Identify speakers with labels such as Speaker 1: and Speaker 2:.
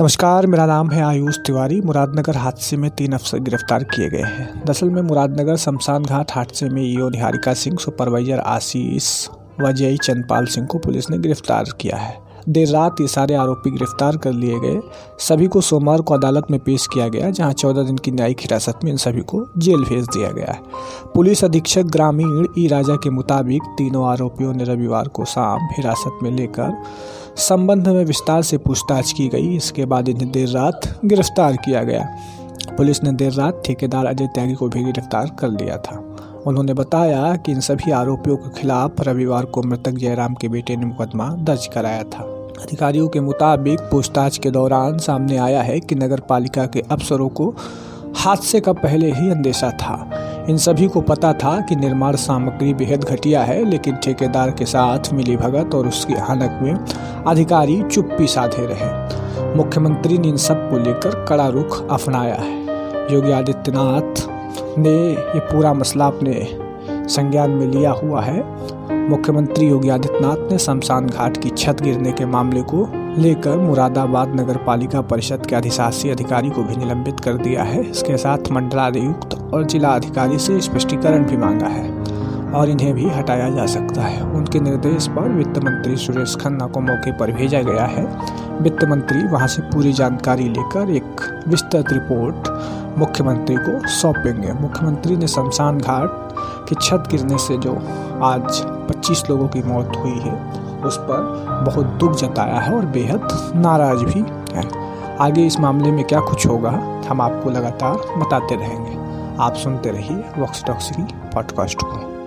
Speaker 1: नमस्कार, मेरा नाम है आयुष तिवारी। मुरादनगर हादसे में तीन अफसर गिरफ़्तार किए गए हैं। दरअसल में मुरादनगर शमशान घाट हादसे में ईओ निहारिका सिंह, सुपरवाइजर आशीष व जय चंदपाल सिंह को पुलिस ने गिरफ़्तार किया है। देर रात ये सारे आरोपी गिरफ़्तार कर लिए गए। सभी को सोमवार को अदालत में पेश किया गया, जहाँ चौदह दिन की न्यायिक हिरासत में इन सभी को जेल भेज दिया गया है। पुलिस अधीक्षक ग्रामीण ई राजा के मुताबिक तीनों आरोपियों ने रविवार को शाम हिरासत में लेकर संबंध में विस्तार से पूछताछ की गई। इसके बाद इन्हें देर रात गिरफ़्तार किया गया। पुलिस ने देर रात ठेकेदार अजय त्यागी को भी गिरफ़्तार कर लिया था। उन्होंने बताया कि इन सभी आरोपियों के खिलाफ रविवार को मृतक जयराम के बेटे ने मुकदमा दर्ज कराया था। अधिकारियों के मुताबिक पूछताछ के दौरान सामने आया है कि नगर पालिका के अफसरों को हादसे का पहले ही अंदेशा था। इन सभी को पता था कि निर्माण सामग्री बेहद घटिया है, लेकिन ठेकेदार के साथ मिली भगत और उसकी हानक में अधिकारी चुप्पी साधे रहे। मुख्यमंत्री ने इन सबको लेकर कड़ा रुख अपनाया है। योगी आदित्यनाथ ने ये पूरा मसला अपने संज्ञान में लिया हुआ है। मुख्यमंत्री योगी आदित्यनाथ ने शमशान घाट की छत गिरने के मामले को लेकर मुरादाबाद नगर पालिका परिषद के अधिशासी अधिकारी को भी निलंबित कर दिया है। इसके साथ मंडलायुक्त और जिला अधिकारी से स्पष्टीकरण भी मांगा है और इन्हें भी हटाया जा सकता है। उनके निर्देश पर वित्त मंत्री सुरेश खन्ना को मौके पर भेजा गया है। वित्त मंत्री वहाँ से पूरी जानकारी लेकर एक विस्तृत रिपोर्ट मुख्यमंत्री को सौंपेंगे। मुख्यमंत्री ने शमशान घाट की छत गिरने से जो आज 25 लोगों की मौत हुई है, उस पर बहुत दुख जताया है और बेहद नाराज़ भी है। आगे इस मामले में क्या कुछ होगा, हम आपको लगातार बताते रहेंगे। आप सुनते रहिए वॉक्स टॉक्स की पॉडकास्ट को।